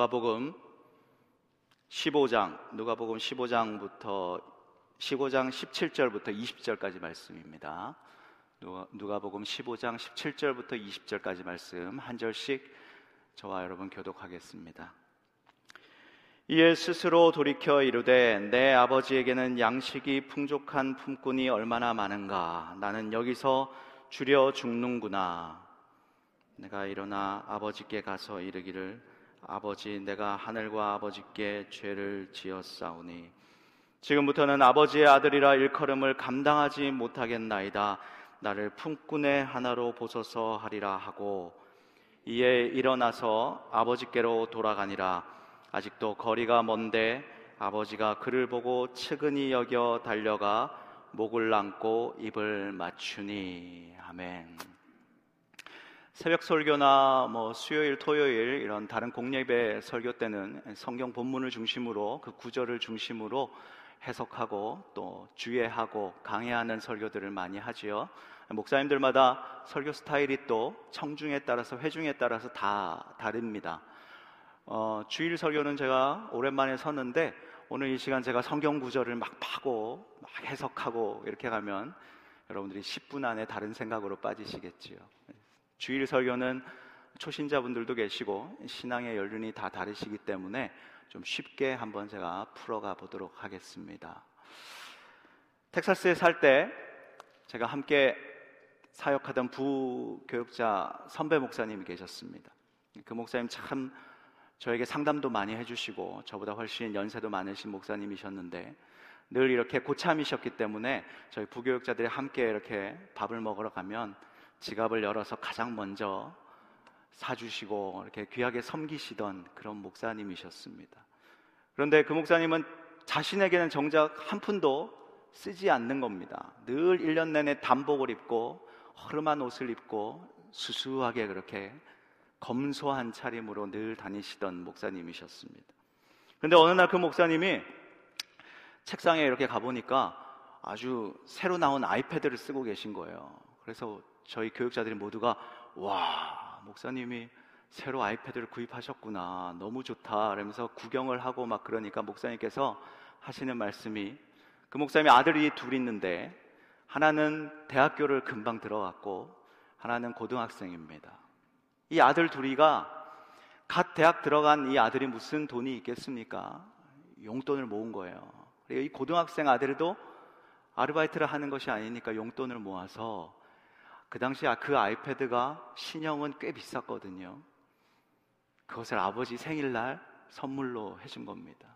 누가복음 15장, 누가복음 15장부터 15장 17절부터 20절까지 말씀입니다. 누가복음 15장 17절부터 20절까지 말씀 한 절씩 저와 여러분 교독하겠습니다. 이에 스스로 돌이켜 이르되 내 아버지에게는 양식이 풍족한 품꾼이 얼마나 많은가 나는 여기서 줄여 죽는구나 내가 일어나 아버지께 가서 이르기를 아버지 내가 하늘과 아버지께 죄를 지었사오니 지금부터는 아버지의 아들이라 일컬음을 감당하지 못하겠나이다. 나를 품꾼의 하나로 보소서 하리라 하고 이에 일어나서 아버지께로 돌아가니라. 아직도 거리가 먼데 아버지가 그를 보고 측은히 여겨 달려가 목을 안고 입을 맞추니. 아멘. 새벽 설교나 뭐 수요일, 토요일 이런 다른 공예배 설교 때는 성경 본문을 중심으로 그 구절을 중심으로 해석하고 또 주의하고 강해하는 설교들을 많이 하지요. 목사님들마다 설교 스타일이 또 청중에 따라서 회중에 따라서 다 다릅니다. 어, 주일 설교는 제가 오랜만에 섰는데 오늘 이 시간 제가 성경 구절을 막 파고 막 해석하고 이렇게 가면 여러분들이 10분 안에 다른 생각으로 빠지시겠지요. 주일 설교는 초신자분들도 계시고 신앙의 연륜이 다 다르시기 때문에 좀 쉽게 한번 제가 풀어가 보도록 하겠습니다. 텍사스에 살 때 제가 함께 사역하던 부교육자 선배 목사님이 계셨습니다. 그 목사님 참 저에게 상담도 많이 해주시고 저보다 훨씬 연세도 많으신 목사님이셨는데 늘 이렇게 고참이셨기 때문에 저희 부교육자들이 함께 이렇게 밥을 먹으러 가면 지갑을 열어서 가장 먼저 사주시고 이렇게 귀하게 섬기시던 그런 목사님이셨습니다. 그런데 그 목사님은 자신에게는 정작 한 푼도 쓰지 않는 겁니다. 늘 1년 내내 단복을 입고 허름한 옷을 입고 수수하게 그렇게 검소한 차림으로 늘 다니시던 목사님이셨습니다. 그런데 어느 날 그 목사님이 책상에 이렇게 가보니까 아주 새로 나온 아이패드를 쓰고 계신 거예요. 그래서 저희 교육자들이 모두가 와 목사님이 새로 아이패드를 구입하셨구나 너무 좋다 그러면서 구경을 하고 막 그러니까 목사님께서 하시는 말씀이 그 목사님이 아들이 둘 있는데 하나는 대학교를 금방 들어갔고 하나는 고등학생입니다. 이 아들 둘이가 갓 대학 들어간 이 아들이 무슨 돈이 있겠습니까? 용돈을 모은 거예요. 이 고등학생 아들도 아르바이트를 하는 것이 아니니까 용돈을 모아서 그 당시 그 아이패드가 신형은 꽤 비쌌거든요. 그것을 아버지 생일날 선물로 해준 겁니다.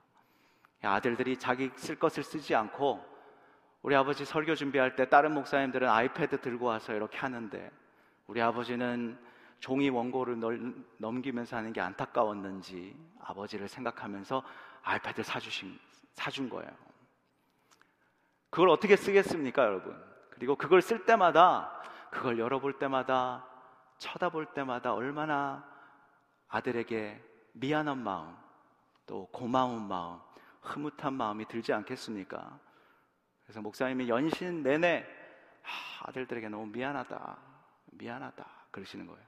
아들들이 자기 쓸 것을 쓰지 않고 우리 아버지 설교 준비할 때 다른 목사님들은 아이패드 들고 와서 이렇게 하는데 우리 아버지는 종이 원고를 넘기면서 하는 게 안타까웠는지 아버지를 생각하면서 아이패드 사주신, 사준 거예요. 그걸 어떻게 쓰겠습니까, 여러분? 그리고 그걸 쓸 때마다 그걸 열어볼 때마다 쳐다볼 때마다 얼마나 아들에게 미안한 마음, 또 고마운 마음, 흐뭇한 마음이 들지 않겠습니까? 그래서 목사님이 연신 내내 아, 아들들에게 너무 미안하다, 미안하다 그러시는 거예요.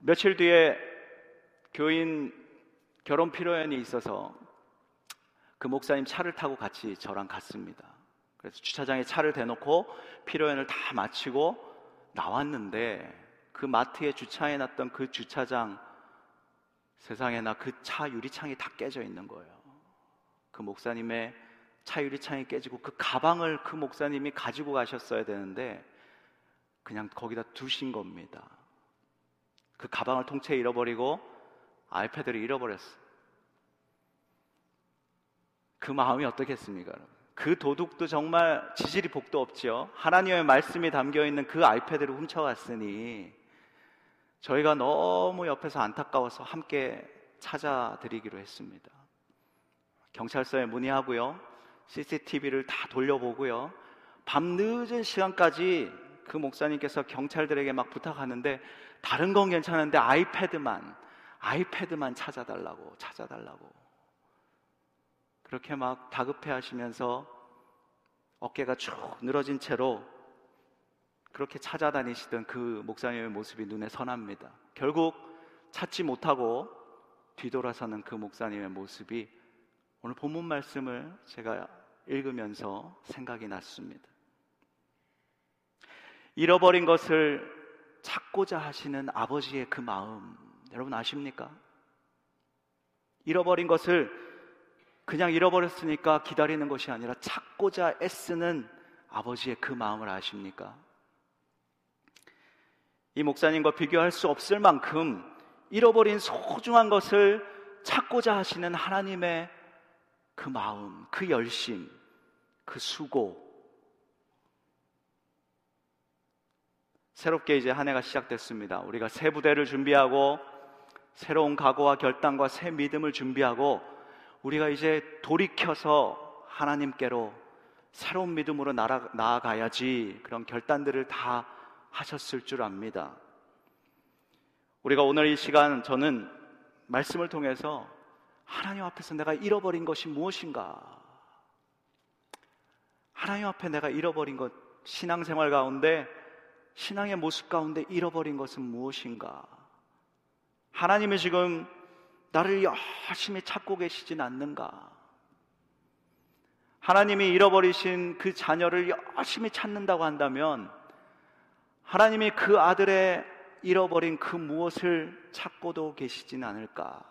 며칠 뒤에 교인 결혼 피로연이 있어서 그 목사님 차를 타고 같이 저랑 갔습니다. 그래서 주차장에 차를 대놓고 피로연을 다 마치고 나왔는데 그 마트에 주차해 놨던 그 주차장 세상에나 그 차 유리창이 다 깨져 있는 거예요. 그 목사님의 차 유리창이 깨지고 그 가방을 그 목사님이 가지고 가셨어야 되는데 그냥 거기다 두신 겁니다. 그 가방을 통째로 잃어버리고 아이패드를 잃어버렸어요. 그 마음이 어떻겠습니까? 그 도둑도 정말 지질이 복도 없지요. 하나님의 말씀이 담겨 있는 그 아이패드를 훔쳐갔으니 저희가 너무 옆에서 안타까워서 함께 찾아드리기로 했습니다. 경찰서에 문의하고요. CCTV를 다 돌려보고요. 밤 늦은 시간까지 그 목사님께서 경찰들에게 막 부탁하는데 다른 건 괜찮은데 아이패드만 아이패드만 찾아달라고 찾아달라고 그렇게 막 다급해 하시면서 어깨가 쭉 늘어진 채로 그렇게 찾아다니시던 그 목사님의 모습이 눈에 선합니다. 결국 찾지 못하고 뒤돌아서는 그 목사님의 모습이 오늘 본문 말씀을 제가 읽으면서 생각이 났습니다. 잃어버린 것을 찾고자 하시는 아버지의 그 마음, 여러분 아십니까? 잃어버린 것을 그냥 잃어버렸으니까 기다리는 것이 아니라 찾고자 애쓰는 아버지의 그 마음을 아십니까? 이 목사님과 비교할 수 없을 만큼 잃어버린 소중한 것을 찾고자 하시는 하나님의 그 마음, 그 열심, 그 수고. 새롭게 이제 한 해가 시작됐습니다. 우리가 새 부대를 준비하고 새로운 각오와 결단과 새 믿음을 준비하고 우리가 이제 돌이켜서 하나님께로 새로운 믿음으로 나아가야지 그런 결단들을 다 하셨을 줄 압니다. 우리가 오늘 이 시간 저는 말씀을 통해서 하나님 앞에서 내가 잃어버린 것이 무엇인가? 하나님 앞에 내가 잃어버린 것, 신앙생활 가운데, 신앙의 모습 가운데 잃어버린 것은 무엇인가? 하나님이 지금 나를 열심히 찾고 계시진 않는가? 하나님이 잃어버리신 그 자녀를 열심히 찾는다고 한다면 하나님이 그 아들의 잃어버린 그 무엇을 찾고도 계시진 않을까?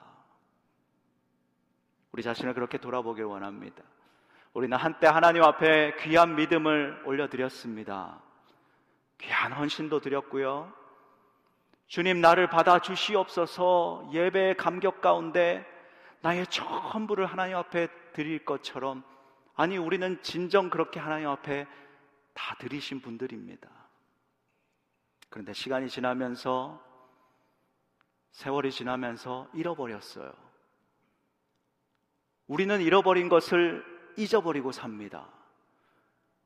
우리 자신을 그렇게 돌아보길 원합니다. 우리는 한때 하나님 앞에 귀한 믿음을 올려드렸습니다. 귀한 헌신도 드렸고요. 주님 나를 받아 주시옵소서 예배의 감격 가운데 나의 전부를 하나님 앞에 드릴 것처럼 아니 우리는 진정 그렇게 하나님 앞에 다 드리신 분들입니다. 그런데 시간이 지나면서 세월이 지나면서 잃어버렸어요. 우리는 잃어버린 것을 잊어버리고 삽니다.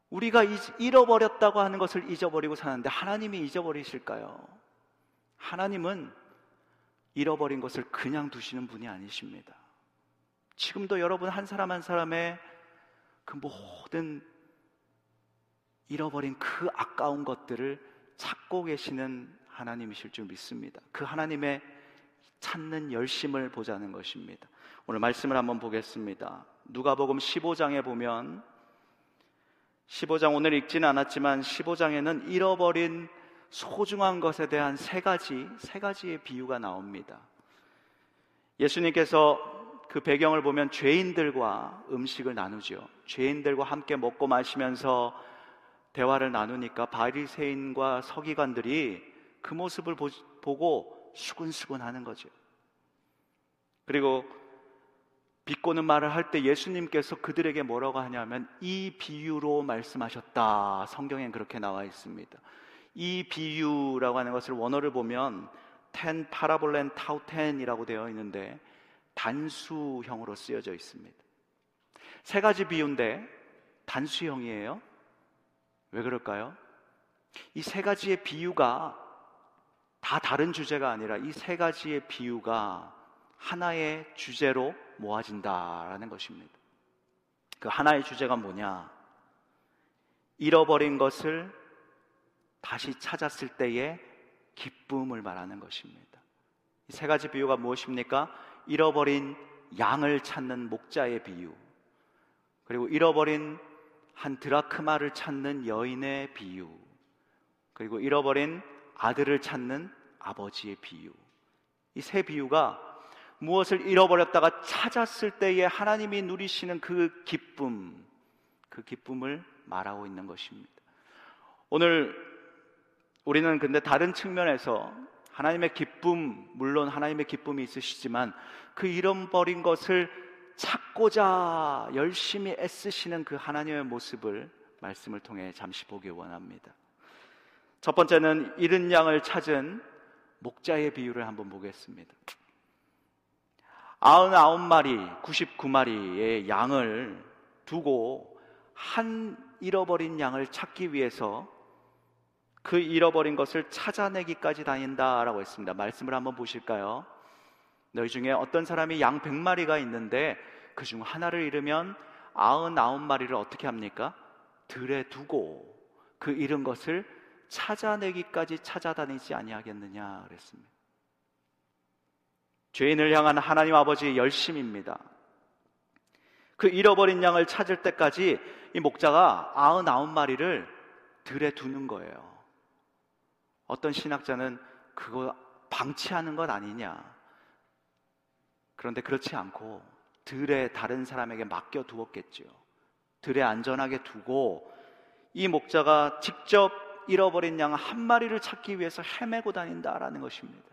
우리가 잃어버렸다고 하는 것을 잊어버리고 사는데 하나님이 잊어버리실까요? 하나님은 잃어버린 것을 그냥 두시는 분이 아니십니다. 지금도 여러분 한 사람 한 사람의 그 모든 잃어버린 그 아까운 것들을 찾고 계시는 하나님이실 줄 믿습니다. 그 하나님의 찾는 열심을 보자는 것입니다. 오늘 말씀을 한번 보겠습니다. 누가복음 15장에 보면 15장 오늘 읽지는 않았지만 15장에는 잃어버린 소중한 것에 대한 세 가지, 세 가지의 비유가 나옵니다. 예수님께서 그 배경을 보면 죄인들과 음식을 나누죠. 죄인들과 함께 먹고 마시면서 대화를 나누니까 바리새인과 서기관들이 그 모습을 보, 보고 수근수근 하는 거죠. 그리고 비꼬는 말을 할 때 예수님께서 그들에게 뭐라고 하냐면 이 비유로 말씀하셨다. 성경엔 그렇게 나와 있습니다. 이 비유라고 하는 것을 원어를 보면 텐 파라볼렌 타우텐이라고 되어 있는데 단수형으로 쓰여져 있습니다. 세 가지 비유인데 단수형이에요. 왜 그럴까요? 이 세 가지의 비유가 다 다른 주제가 아니라 이 세 가지의 비유가 하나의 주제로 모아진다라는 것입니다. 그 하나의 주제가 뭐냐? 잃어버린 것을 다시 찾았을 때의 기쁨을 말하는 것입니다. 이 세 가지 비유가 무엇입니까? 잃어버린 양을 찾는 목자의 비유, 그리고 잃어버린 한 드라크마를 찾는 여인의 비유, 그리고 잃어버린 아들을 찾는 아버지의 비유. 이 세 비유가 무엇을 잃어버렸다가 찾았을 때에 하나님이 누리시는 그 기쁨, 그 기쁨을 말하고 있는 것입니다. 오늘 우리는 근데 다른 측면에서 하나님의 기쁨, 물론 하나님의 기쁨이 있으시지만 그 잃어버린 것을 찾고자 열심히 애쓰시는 그 하나님의 모습을 말씀을 통해 잠시 보기 원합니다. 첫 번째는 잃은 양을 찾은 목자의 비유를 한번 보겠습니다. 99마리, 99마리의 양을 두고 한 잃어버린 양을 찾기 위해서 그 잃어버린 것을 찾아내기까지 다닌다라고 했습니다. 말씀을 한번 보실까요? 너희 중에 어떤 사람이 양 100마리가 있는데 그 중 하나를 잃으면 99마리를 어떻게 합니까? 들에 두고 그 잃은 것을 찾아내기까지 찾아다니지 아니하겠느냐 그랬습니다. 죄인을 향한 하나님 아버지의 열심입니다. 그 잃어버린 양을 찾을 때까지 이 목자가 99마리를 들에 두는 거예요. 어떤 신학자는 그거 방치하는 것 아니냐. 그런데 그렇지 않고 들에 다른 사람에게 맡겨 두었겠죠. 들에 안전하게 두고 이 목자가 직접 잃어버린 양 한 마리를 찾기 위해서 헤매고 다닌다라는 것입니다.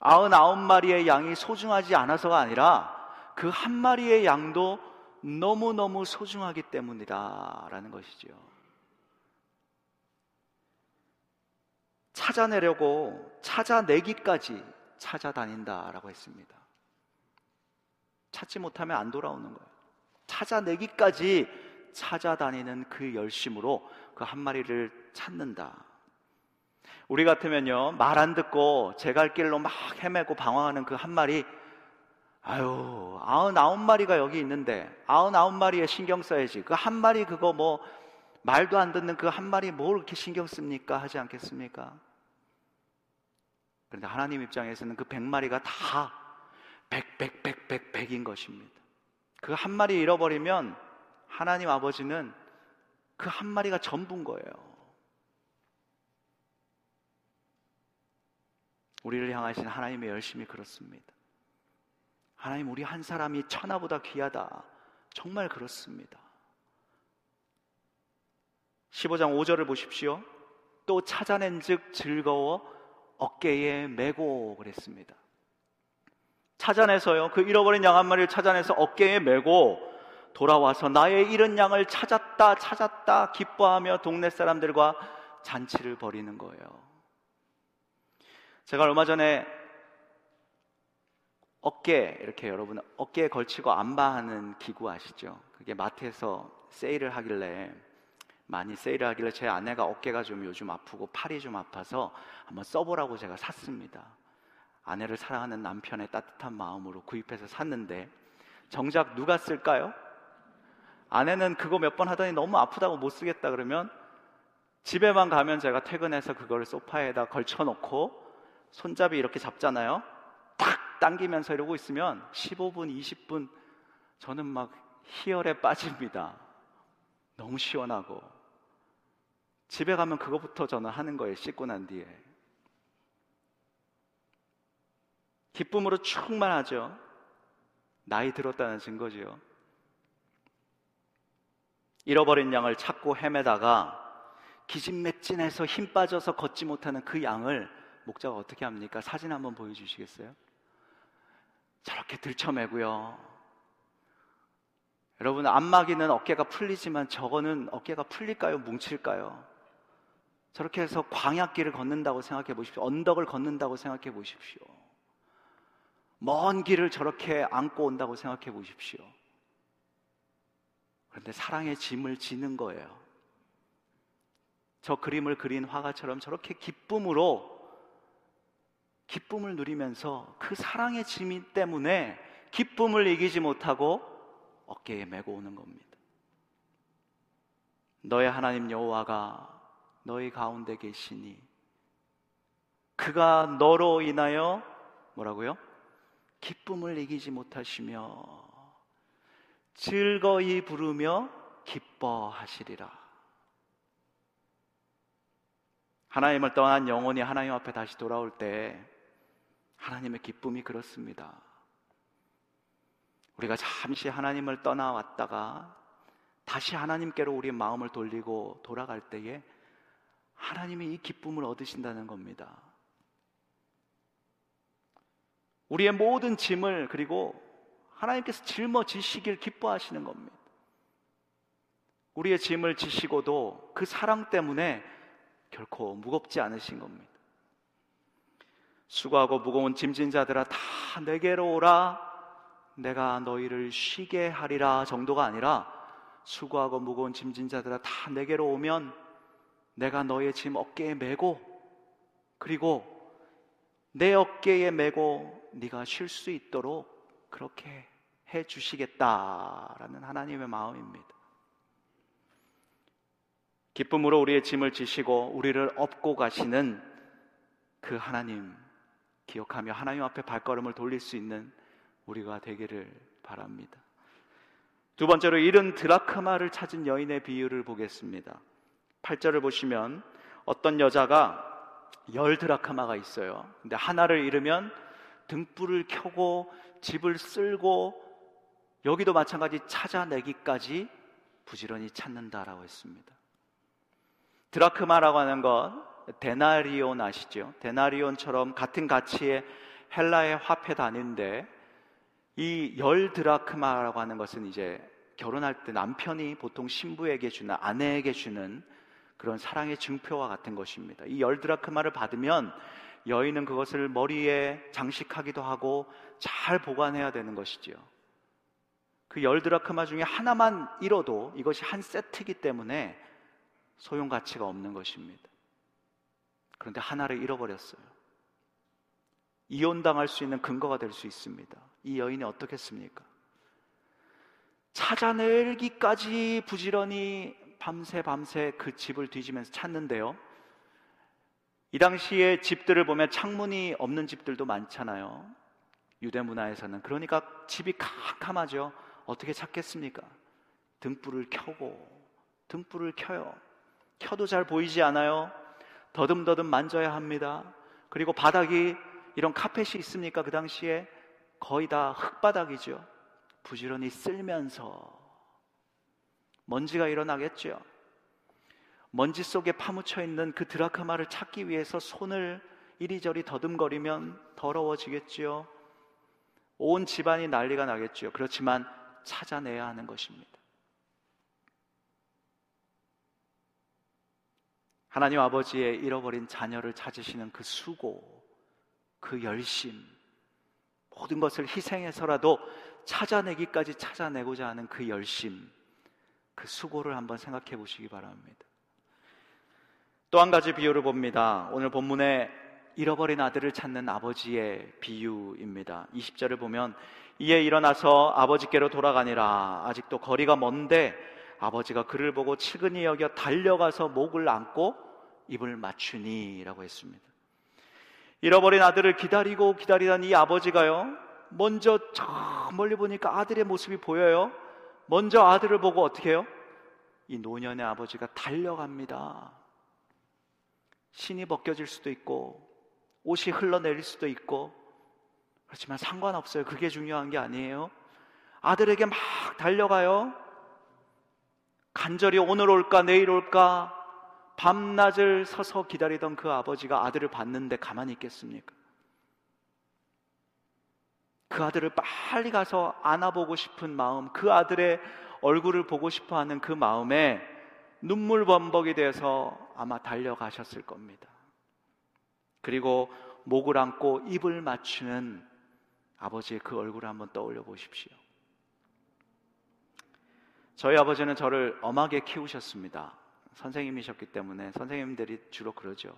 아흔아홉 마리의 양이 소중하지 않아서가 아니라 그 한 마리의 양도 너무너무 소중하기 때문이다라는 것이죠. 찾아내려고 찾아내기까지 찾아다닌다라고 했습니다. 찾지 못하면 안 돌아오는 거예요. 찾아내기까지 찾아다니는 그 열심으로 그 한 마리를 찾는다. 우리 같으면요, 말 안 듣고 제 갈 길로 막 헤매고 방황하는 그 한 마리, 아유, 아흔아홉 마리가 여기 있는데, 아흔아홉 마리에 신경 써야지. 그 한 마리 그거 뭐, 말도 안 듣는 그 한 마리 뭘 이렇게 신경 씁니까? 하지 않겠습니까? 그런데 하나님 입장에서는 그백 마리가 다 백, 백, 백, 백, 백인 것입니다. 그 한 마리 잃어버리면 하나님 아버지는 그 한 마리가 전부인 거예요. 우리를 향하신 하나님의 열심이 그렇습니다. 하나님, 우리 한 사람이 천하보다 귀하다. 정말 그렇습니다. 15장 5절을 보십시오. 또 찾아낸 즉 즐거워 어깨에 메고 그랬습니다. 찾아내서요. 그 잃어버린 양 한 마리를 찾아내서 어깨에 메고 돌아와서 나의 잃은 양을 찾았다, 찾았다 기뻐하며 동네 사람들과 잔치를 벌이는 거예요. 제가 얼마 전에 어깨 이렇게 여러분 어깨에 걸치고 안마하는 기구 아시죠? 그게 마트에서 세일을 하길래 많이 세일을 하길래 제 아내가 어깨가 좀 요즘 아프고 팔이 좀 아파서 한번 써보라고 제가 샀습니다. 아내를 사랑하는 남편의 따뜻한 마음으로 구입해서 샀는데 정작 누가 쓸까요? 아내는 그거 몇 번 하더니 너무 아프다고 못 쓰겠다 그러면 집에만 가면 제가 퇴근해서 그걸 소파에다 걸쳐놓고 손잡이 이렇게 잡잖아요. 탁 당기면서 이러고 있으면 15분, 20분 저는 막 희열에 빠집니다. 너무 시원하고. 집에 가면 그거부터 저는 하는 거예요. 씻고 난 뒤에. 기쁨으로 충만하죠. 나이 들었다는 증거지요. 잃어버린 양을 찾고 헤매다가 기진맥진해서 힘 빠져서 걷지 못하는 그 양을 목자가 어떻게 합니까? 사진 한번 보여주시겠어요? 저렇게 들쳐매고요. 여러분 안마기는 어깨가 풀리지만 저거는 어깨가 풀릴까요? 뭉칠까요? 저렇게 해서 광약길을 걷는다고 생각해 보십시오. 언덕을 걷는다고 생각해 보십시오. 먼 길을 저렇게 안고 온다고 생각해 보십시오. 그런데 사랑의 짐을 지는 거예요. 저 그림을 그린 화가처럼 저렇게 기쁨으로 기쁨을 누리면서 그 사랑의 짐 때문에 기쁨을 이기지 못하고 어깨에 메고 오는 겁니다. 너의 하나님 여호와가 너희 가운데 계시니 그가 너로 인하여 뭐라고요? 기쁨을 이기지 못하시며 즐거이 부르며 기뻐하시리라. 하나님을 떠난 영혼이 하나님 앞에 다시 돌아올 때 하나님의 기쁨이 그렇습니다. 우리가 잠시 하나님을 떠나왔다가 다시 하나님께로 우리 마음을 돌리고 돌아갈 때에 하나님이 이 기쁨을 얻으신다는 겁니다. 우리의 모든 짐을 그리고 하나님께서 짊어지시길 기뻐하시는 겁니다. 우리의 짐을 지시고도 그 사랑 때문에 결코 무겁지 않으신 겁니다. 수고하고 무거운 짐진 자들아 다 내게로 오라 내가 너희를 쉬게 하리라 정도가 아니라 수고하고 무거운 짐진 자들아 다 내게로 오면 내가 너의 짐 어깨에 메고 그리고 내 어깨에 메고 네가 쉴 수 있도록 그렇게 해 주시겠다라는 하나님의 마음입니다. 기쁨으로 우리의 짐을 지시고 우리를 업고 가시는 그 하나님 기억하며 하나님 앞에 발걸음을 돌릴 수 있는 우리가 되기를 바랍니다. 두 번째로 잃은 드라크마를 찾은 여인의 비유를 보겠습니다. 8절을 보시면 어떤 여자가 열 드라크마가 있어요. 근데 하나를 잃으면 등불을 켜고 집을 쓸고 여기도 마찬가지 찾아내기까지 부지런히 찾는다라고 했습니다. 드라크마라고 하는 것 데나리온 아시죠? 데나리온처럼 같은 가치의 헬라의 화폐 단위인데 이 열 드라크마라고 하는 것은 이제 결혼할 때 남편이 보통 신부에게 주는 아내에게 주는 그런 사랑의 증표와 같은 것입니다. 이 열 드라크마를 받으면 여인은 그것을 머리에 장식하기도 하고 잘 보관해야 되는 것이지요. 그 열 드라크마 중에 하나만 잃어도 이것이 한 세트이기 때문에 소용 가치가 없는 것입니다. 그런데 하나를 잃어버렸어요. 이혼당할 수 있는 근거가 될 수 있습니다. 이 여인이 어떻겠습니까? 찾아내기까지 부지런히 밤새 밤새 그 집을 뒤지면서 찾는데요. 이 당시에 집들을 보면 창문이 없는 집들도 많잖아요. 유대 문화에서는. 그러니까 집이 캄캄하죠. 어떻게 찾겠습니까? 등불을 켜고, 등불을 켜요. 켜도 잘 보이지 않아요. 더듬더듬 만져야 합니다. 그리고 바닥이 이런 카펫이 있습니까? 그 당시에 거의 다 흙바닥이죠. 부지런히 쓸면서 먼지가 일어나겠죠. 먼지 속에 파묻혀 있는 그 드라크마를 찾기 위해서 손을 이리저리 더듬거리면 더러워지겠지요. 온 집안이 난리가 나겠지요. 그렇지만 찾아내야 하는 것입니다. 하나님 아버지의 잃어버린 자녀를 찾으시는 그 수고, 그 열심, 모든 것을 희생해서라도 찾아내기까지 찾아내고자 하는 그 열심, 그 수고를 한번 생각해 보시기 바랍니다. 또 한 가지 비유를 봅니다. 오늘 본문에 잃어버린 아들을 찾는 아버지의 비유입니다. 20절을 보면 이에 일어나서 아버지께로 돌아가니라 아직도 거리가 먼데 아버지가 그를 보고 치근히 여겨 달려가서 목을 안고 입을 맞추니라고 했습니다. 잃어버린 아들을 기다리고 기다리던 이 아버지가요, 먼저 저 멀리 보니까 아들의 모습이 보여요. 먼저 아들을 보고 어떻게 해요? 이 노년의 아버지가 달려갑니다. 신이 벗겨질 수도 있고, 옷이 흘러내릴 수도 있고, 그렇지만 상관없어요. 그게 중요한 게 아니에요. 아들에게 막 달려가요. 간절히 오늘 올까 내일 올까 밤낮을 서서 기다리던 그 아버지가 아들을 봤는데 가만히 있겠습니까? 그 아들을 빨리 가서 안아보고 싶은 마음, 그 아들의 얼굴을 보고 싶어 하는 그 마음에 눈물 범벅이 돼서 아마 달려가셨을 겁니다. 그리고 목을 안고 입을 맞추는 아버지의 그 얼굴을 한번 떠올려 보십시오. 저희 아버지는 저를 엄하게 키우셨습니다. 선생님이셨기 때문에 선생님들이 주로 그러죠.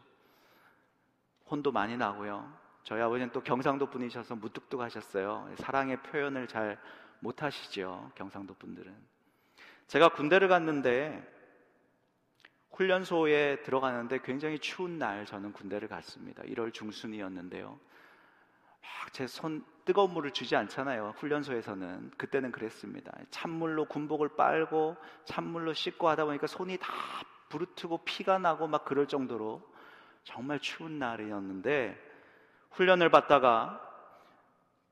혼도 많이 나고요. 저희 아버지는 또 경상도 분이셔서 무뚝뚝하셨어요. 사랑의 표현을 잘 못하시죠. 경상도 분들은. 제가 군대를 갔는데 훈련소에 들어가는데 굉장히 추운 날 저는 군대를 갔습니다. 1월 중순이었는데요. 제손 뜨거운 물을 주지 않잖아요. 훈련소에서는 그때는 그랬습니다. 찬물로 군복을 빨고 찬물로 씻고 하다 보니까 손이 다 부르트고 피가 나고 막 그럴 정도로 정말 추운 날이었는데 훈련을 받다가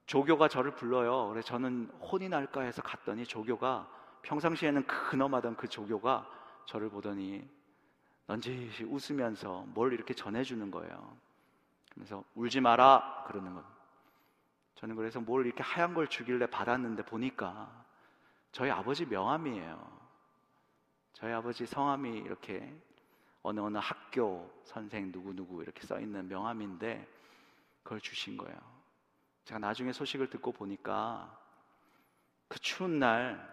조교가 저를 불러요. 그래서 저는 혼이 날까 해서 갔더니 조교가 평상시에는 근엄하던 그 조교가 저를 보더니 넌지시 웃으면서 뭘 이렇게 전해주는 거예요. 그래서 울지 마라 그러는 겁니다. 저는 그래서 뭘 이렇게 하얀 걸 주길래 받았는데 보니까 저희 아버지 명함이에요. 저희 아버지 성함이 이렇게 어느 어느 학교 선생 누구누구 이렇게 써 있는 명함인데 그걸 주신 거예요. 제가 나중에 소식을 듣고 보니까 그 추운 날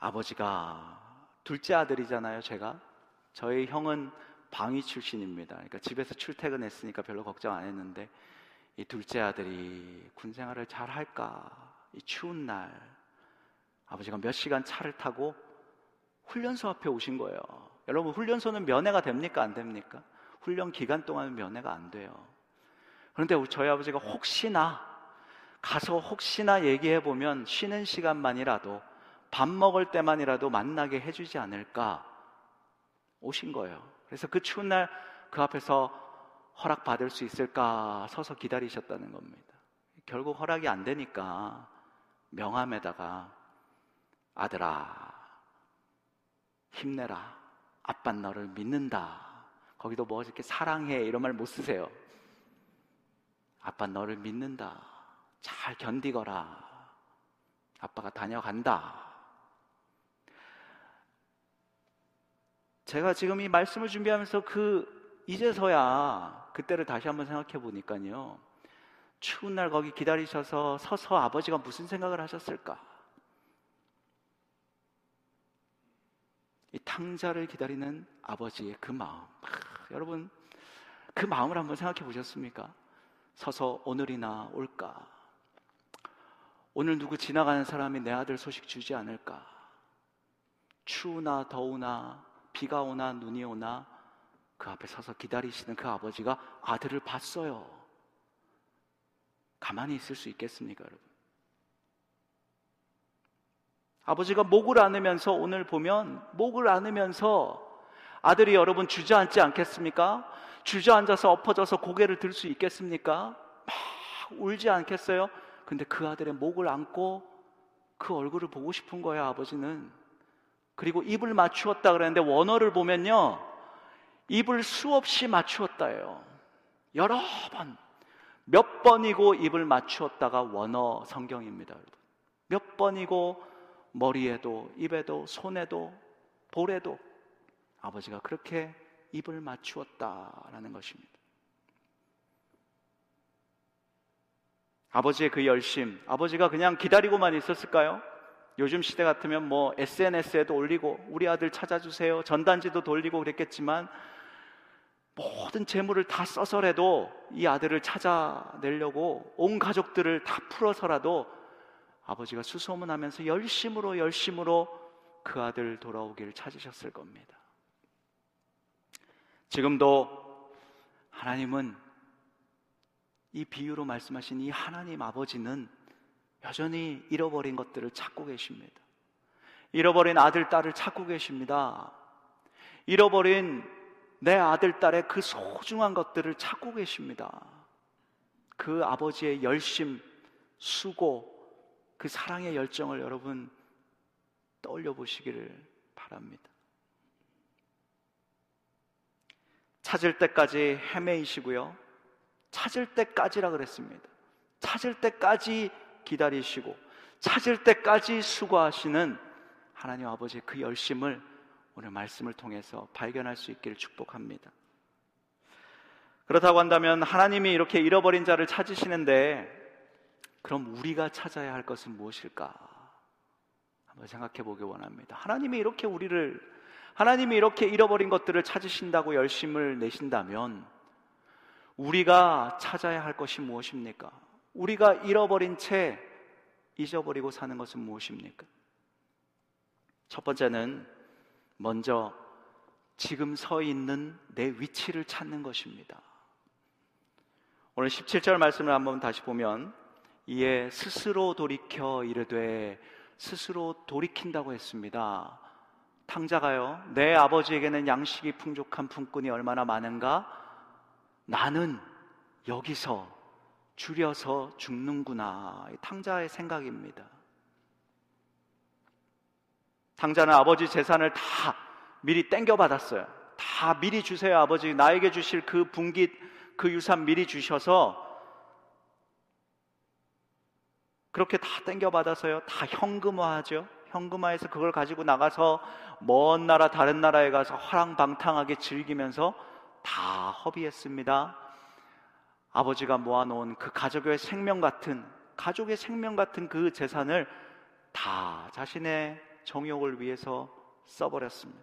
아버지가 둘째 아들이잖아요, 제가. 저희 형은 방위 출신입니다. 그러니까 집에서 출퇴근했으니까 별로 걱정 안 했는데 이 둘째 아들이 군 생활을 잘 할까? 이 추운 날 아버지가 몇 시간 차를 타고 훈련소 앞에 오신 거예요. 여러분 훈련소는 면회가 됩니까? 안 됩니까? 훈련 기간 동안은 면회가 안 돼요. 그런데 저희 아버지가 혹시나 가서 혹시나 얘기해 보면 쉬는 시간만이라도 밥 먹을 때만이라도 만나게 해주지 않을까 오신 거예요. 그래서 그 추운 날 그 앞에서 허락 받을 수 있을까 서서 기다리셨다는 겁니다. 결국 허락이 안 되니까 명함에다가 아들아 힘내라 아빠 너를 믿는다 거기도 뭐 이렇게 사랑해 이런 말 못 쓰세요 아빠 너를 믿는다 잘 견디거라 아빠가 다녀간다 제가 지금 이 말씀을 준비하면서 그 이제서야 그때를 다시 한번 생각해 보니까요. 추운 날 거기 기다리셔서 서서 아버지가 무슨 생각을 하셨을까? 이 탕자를 기다리는 아버지의 그 마음. 아, 여러분, 그 마음을 한번 생각해 보셨습니까? 서서 오늘이나 올까? 오늘 누구 지나가는 사람이 내 아들 소식 주지 않을까? 추우나 더우나 비가 오나 눈이 오나 그 앞에 서서 기다리시는 그 아버지가 아들을 봤어요. 가만히 있을 수 있겠습니까, 여러분? 아버지가 목을 안으면서 오늘 보면 목을 안으면서 아들이 여러분 주저앉지 않겠습니까? 주저앉아서 엎어져서 고개를 들 수 있겠습니까? 막 울지 않겠어요? 근데 그 아들의 목을 안고 그 얼굴을 보고 싶은 거야, 아버지는. 그리고 입을 맞추었다 그랬는데 원어를 보면요. 입을 수없이 맞추었다예요. 여러 번. 몇 번이고 입을 맞추었다가 원어 성경입니다. 몇 번이고 머리에도 입에도 손에도 볼에도 아버지가 그렇게 입을 맞추었다라는 것입니다. 아버지의 그 열심, 아버지가 그냥 기다리고만 있었을까요? 요즘 시대 같으면 뭐 SNS에도 올리고 우리 아들 찾아주세요. 전단지도 돌리고 그랬겠지만 모든 재물을 다 써서라도 이 아들을 찾아내려고 온 가족들을 다 풀어서라도 아버지가 수소문하면서 열심으로 열심으로 그 아들 돌아오기를 찾으셨을 겁니다. 지금도 하나님은 이 비유로 말씀하신 이 하나님 아버지는 여전히 잃어버린 것들을 찾고 계십니다. 잃어버린 아들, 딸을 찾고 계십니다. 잃어버린 내 아들, 딸의 그 소중한 것들을 찾고 계십니다. 그 아버지의 열심, 수고, 그 사랑의 열정을 여러분 떠올려 보시기를 바랍니다. 찾을 때까지 헤매이시고요. 찾을 때까지라 그랬습니다. 찾을 때까지 기다리시고 찾을 때까지 수고하시는 하나님 아버지의 그 열심을 오늘 말씀을 통해서 발견할 수 있기를 축복합니다. 그렇다고 한다면 하나님이 이렇게 잃어버린 자를 찾으시는데 그럼 우리가 찾아야 할 것은 무엇일까? 한번 생각해 보기 원합니다. 하나님이 이렇게 우리를 하나님이 이렇게 잃어버린 것들을 찾으신다고 열심을 내신다면 우리가 찾아야 할 것이 무엇입니까? 우리가 잃어버린 채 잊어버리고 사는 것은 무엇입니까? 첫 번째는 먼저 지금 서 있는 내 위치를 찾는 것입니다. 오늘 17절 말씀을 한번 다시 보면 이에 스스로 돌이켜 이르되 스스로 돌이킨다고 했습니다. 탕자가요, 내 아버지에게는 양식이 풍족한 품꾼이 얼마나 많은가? 나는 여기서 줄여서 죽는구나. 탕자의 생각입니다. 탕자는 아버지 재산을 다 미리 땡겨받았어요. 다 미리 주세요, 아버지. 나에게 주실 그 분깃, 그 유산 미리 주셔서 그렇게 다 땡겨받아서요. 다 현금화하죠. 현금화해서 그걸 가지고 나가서 먼 나라, 다른 나라에 가서 화랑방탕하게 즐기면서 다 허비했습니다. 아버지가 모아놓은 그 가족의 생명 같은 가족의 생명 같은 그 재산을 다 자신의 정욕을 위해서 써버렸습니다.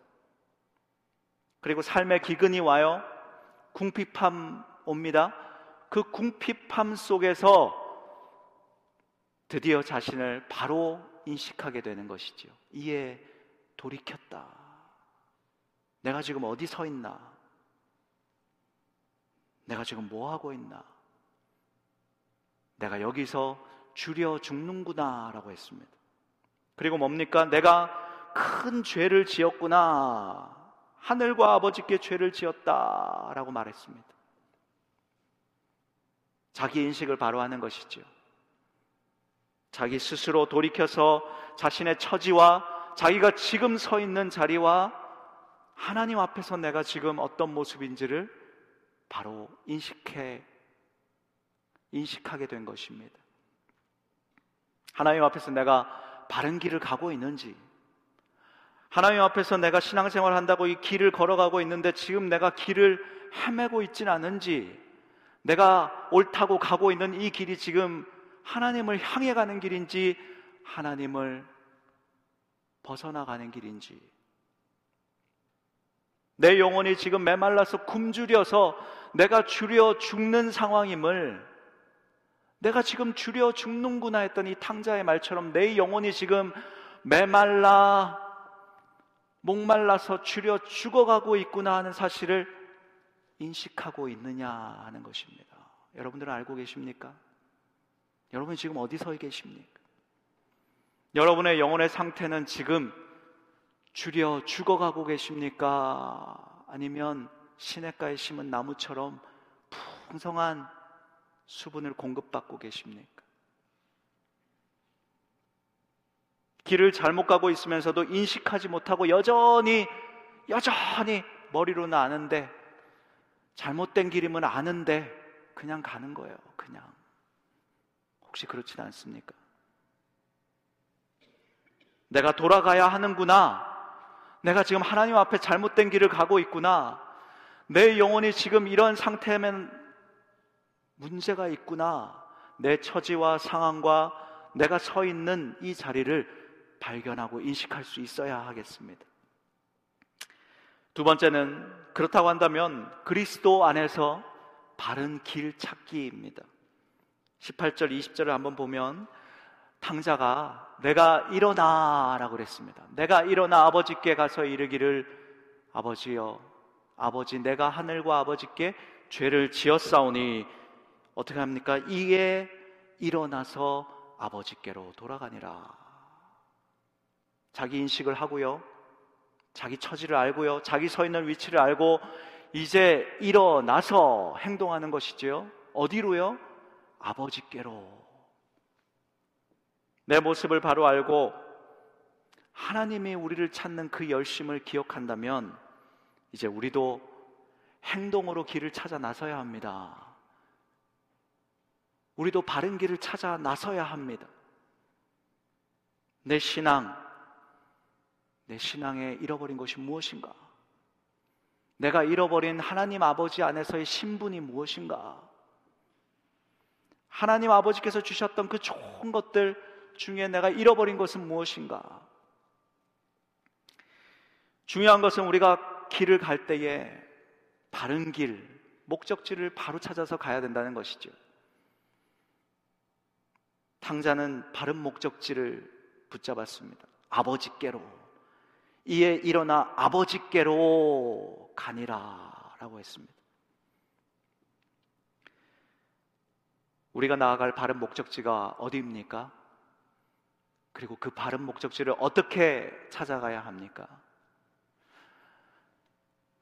그리고 삶의 기근이 와요. 궁핍함 옵니다. 그 궁핍함 속에서 드디어 자신을 바로 인식하게 되는 것이죠. 이에 돌이켰다. 내가 지금 어디 서 있나? 내가 지금 뭐 하고 있나? 내가 여기서 줄여 죽는구나 라고 했습니다. 그리고 뭡니까? 내가 큰 죄를 지었구나. 하늘과 아버지께 죄를 지었다 라고 말했습니다. 자기 인식을 바로 하는 것이죠. 자기 스스로 돌이켜서 자신의 처지와 자기가 지금 서 있는 자리와 하나님 앞에서 내가 지금 어떤 모습인지를 바로 인식해 인식하게 된 것입니다. 하나님 앞에서 내가 바른 길을 가고 있는지, 하나님 앞에서 내가 신앙생활 한다고 이 길을 걸어가고 있는데 지금 내가 길을 헤매고 있진 않은지, 내가 옳다고 가고 있는 이 길이 지금 하나님을 향해 가는 길인지, 하나님을 벗어나가는 길인지, 내 영혼이 지금 메말라서 굶주려서 내가 줄여 죽는 상황임을 내가 지금 줄여 죽는구나 했더니 탕자의 말처럼 내 영혼이 지금 메말라 목말라서 줄여 죽어가고 있구나 하는 사실을 인식하고 있느냐 하는 것입니다. 여러분들은 알고 계십니까? 여러분 지금 어디 서 계십니까? 여러분의 영혼의 상태는 지금 줄여 죽어가고 계십니까? 아니면 시냇가에 심은 나무처럼 풍성한 수분을 공급받고 계십니까? 길을 잘못 가고 있으면서도 인식하지 못하고 여전히 여전히 머리로는 아는데 잘못된 길임은 아는데 그냥 가는 거예요. 그냥 혹시 그렇진 않습니까? 내가 돌아가야 하는구나. 내가 지금 하나님 앞에 잘못된 길을 가고 있구나. 내 영혼이 지금 이런 상태면 문제가 있구나. 내 처지와 상황과 내가 서 있는 이 자리를 발견하고 인식할 수 있어야 하겠습니다. 두 번째는 그렇다고 한다면 그리스도 안에서 바른 길 찾기입니다. 18절, 20절을 한번 보면 탕자가 내가 일어나라고 그랬습니다. 내가 일어나 아버지께 가서 이르기를 아버지여 아버지 내가 하늘과 아버지께 죄를 지었사오니 어떻게 합니까? 이에 일어나서 아버지께로 돌아가니라. 자기 인식을 하고요. 자기 처지를 알고요. 자기 서 있는 위치를 알고 이제 일어나서 행동하는 것이지요. 어디로요? 아버지께로. 내 모습을 바로 알고 하나님이 우리를 찾는 그 열심을 기억한다면 이제 우리도 행동으로 길을 찾아 나서야 합니다. 우리도 바른 길을 찾아 나서야 합니다. 내 신앙, 내 신앙에 잃어버린 것이 무엇인가? 내가 잃어버린 하나님 아버지 안에서의 신분이 무엇인가? 하나님 아버지께서 주셨던 그 좋은 것들 중에 내가 잃어버린 것은 무엇인가? 중요한 것은 우리가 길을 갈 때에 바른 길, 목적지를 바로 찾아서 가야 된다는 것이죠. 탕자는 바른 목적지를 붙잡았습니다. 아버지께로. 이에 일어나 아버지께로 가니라 라고 했습니다. 우리가 나아갈 바른 목적지가 어디입니까? 그리고 그 바른 목적지를 어떻게 찾아가야 합니까?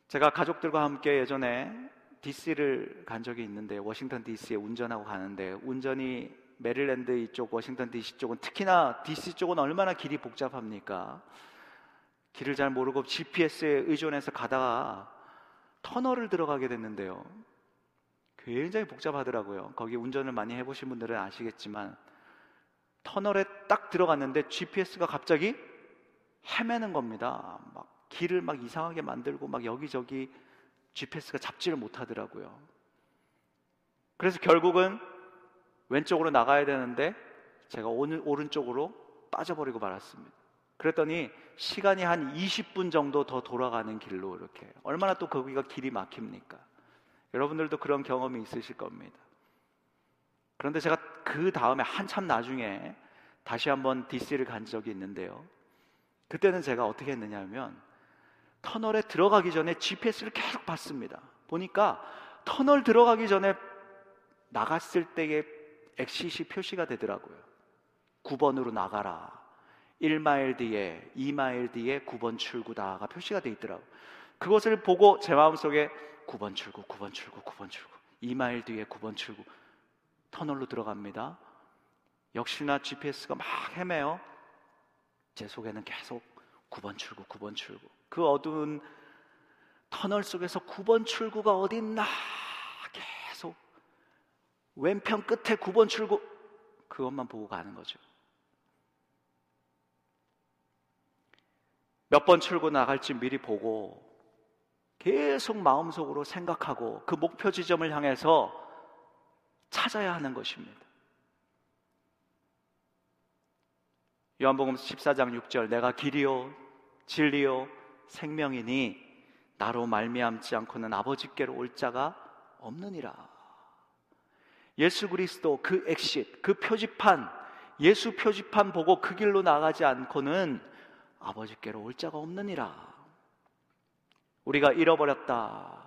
제가 가족들과 함께 예전에 DC를 간 적이 있는데 워싱턴 DC에 운전하고 가는데 운전이 메릴랜드 이쪽 워싱턴 DC 쪽은 특히나 DC 쪽은 얼마나 길이 복잡합니까? 길을 잘 모르고 GPS에 의존해서 가다가 터널을 들어가게 됐는데요. 굉장히 복잡하더라고요. 거기 운전을 많이 해보신 분들은 아시겠지만 터널에 딱 들어갔는데 GPS가 갑자기 헤매는 겁니다. 막 길을 막 이상하게 만들고 막 여기저기 GPS가 잡지를 못하더라고요. 그래서 결국은 왼쪽으로 나가야 되는데 제가 오늘 오른쪽으로 빠져버리고 말았습니다. 그랬더니 시간이 한 20분 정도 더 돌아가는 길로 이렇게 얼마나 또 거기가 길이 막힙니까? 여러분들도 그런 경험이 있으실 겁니다. 그런데 제가 그 다음에 한참 나중에 다시 한번 DC를 간 적이 있는데요. 그때는 제가 어떻게 했느냐면 터널에 들어가기 전에 GPS를 계속 봤습니다. 보니까 터널 들어가기 전에 나갔을 때의 엑시시 표시가 되더라고요. 9번으로 나가라. 1마일 뒤에, 2마일 뒤에 9번 출구다가 표시가 돼 있더라고요. 그것을 보고 제 마음속에 9번 출구, 9번 출구, 9번 출구, 2마일 뒤에 9번 출구, 터널로 들어갑니다. 역시나 GPS가 막 헤매요. 제 속에는 계속 9번 출구, 9번 출구. 그 어두운 터널 속에서 9번 출구가 어딨나 계속 왼편 끝에 9번 출구 그것만 보고 가는 거죠. 몇 번 출구 나갈지 미리 보고 계속 마음속으로 생각하고 그 목표 지점을 향해서 찾아야 하는 것입니다. 요한복음 14장 6절 내가 길이요 진리요 생명이니 나로 말미암지 않고는 아버지께로 올 자가 없느니라. 예수 그리스도 그 엑싯 그 표지판 예수 표지판 보고 그 길로 나가지 않고는 아버지께로 올 자가 없느니라. 우리가 잃어버렸다.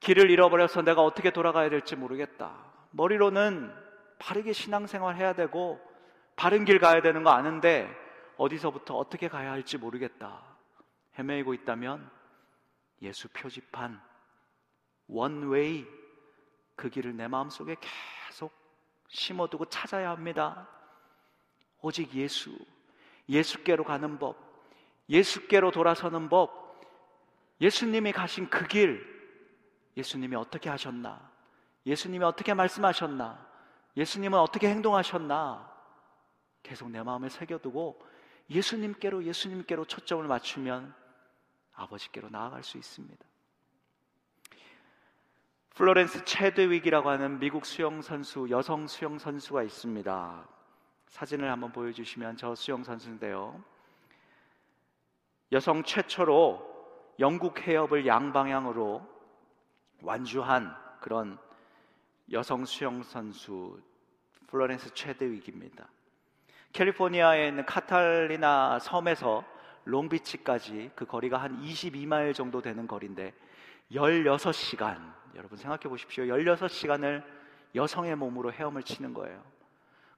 길을 잃어버려서 내가 어떻게 돌아가야 될지 모르겠다. 머리로는 바르게 신앙생활 해야 되고 바른 길 가야 되는 거 아는데 어디서부터 어떻게 가야 할지 모르겠다. 헤매이고 있다면 예수 표지판 원웨이 그 길을 내 마음속에 계속 심어두고 찾아야 합니다. 오직 예수, 예수께로 가는 법, 예수께로 돌아서는 법, 예수님이 가신 그 길, 예수님이 어떻게 하셨나? 예수님이 어떻게 말씀하셨나? 예수님은 어떻게 행동하셨나? 계속 내 마음에 새겨두고 예수님께로 예수님께로 초점을 맞추면 아버지께로 나아갈 수 있습니다. 플로렌스 체드윅이라고 하는 미국 수영 선수, 여성 수영 선수가 있습니다. 사진을 한번 보여주시면 저 수영 선수인데요. 여성 최초로 영국 해협을 양방향으로 완주한 그런 여성 수영 선수 플로렌스 최드윅입니다. 캘리포니아에 있는 카탈리나 섬에서 롱비치까지 그 거리가 한 22마일 정도 되는 거리인데 16시간 여러분 생각해 보십시오. 16시간을 여성의 몸으로 헤엄을 치는 거예요.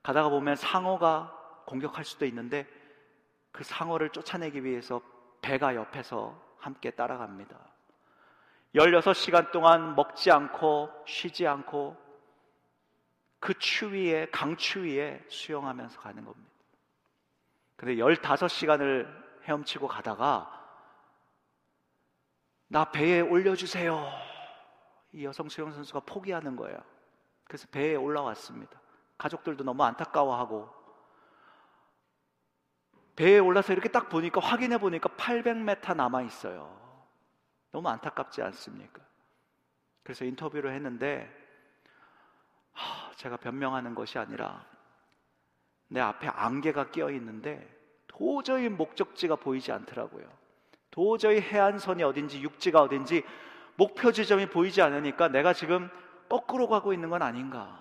가다가 보면 상어가 공격할 수도 있는데 그 상어를 쫓아내기 위해서 배가 옆에서 함께 따라갑니다. 16시간 동안 먹지 않고 쉬지 않고 그 추위에, 강추위에 수영하면서 가는 겁니다. 근데 15시간을 헤엄치고 가다가 나 배에 올려주세요. 이 여성 수영 선수가 포기하는 거예요. 그래서 배에 올라왔습니다. 가족들도 너무 안타까워하고 배에 올라서 이렇게 딱 보니까 확인해 보니까 800m 남아 있어요. 너무 안타깝지 않습니까? 그래서 인터뷰를 했는데 하, 제가 변명하는 것이 아니라 내 앞에 안개가 끼어 있는데 도저히 목적지가 보이지 않더라고요. 도저히 해안선이 어딘지 육지가 어딘지 목표 지점이 보이지 않으니까 내가 지금 거꾸로 가고 있는 건 아닌가.